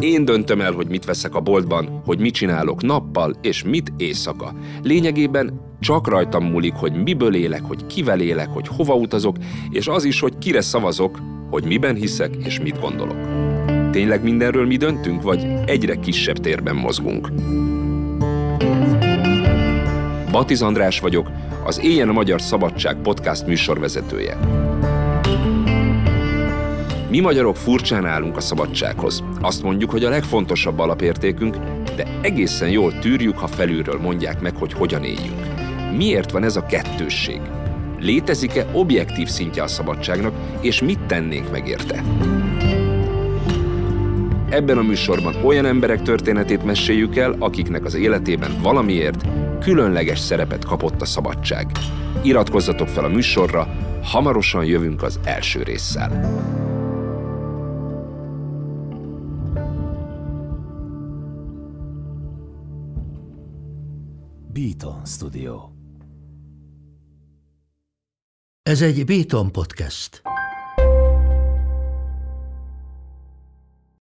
Én döntöm el, hogy mit veszek a boltban, hogy mit csinálok nappal, és mit éjszaka. Lényegében csak rajtam múlik, hogy miből élek, hogy kivel élek, hogy hova utazok, és az is, hogy kire szavazok, hogy miben hiszek és mit gondolok. Tényleg mindenről mi döntünk, vagy egyre kisebb térben mozgunk? Batiz András vagyok, az Éjjel a Magyar Szabadság podcast műsorvezetője. Mi magyarok furcsán állunk a szabadsághoz. Azt mondjuk, hogy a legfontosabb alapértékünk, de egészen jól tűrjük, ha felülről mondják meg, hogy hogyan éljünk. Miért van ez a kettősség? Létezik-e objektív szintje a szabadságnak, és mit tennénk meg érte? Ebben a műsorban olyan emberek történetét meséljük el, akiknek az életében valamiért különleges szerepet kapott a szabadság. Iratkozzatok fel a műsorra, hamarosan jövünk az első résszel. Beaton Studio. Ez egy Beaton podcast.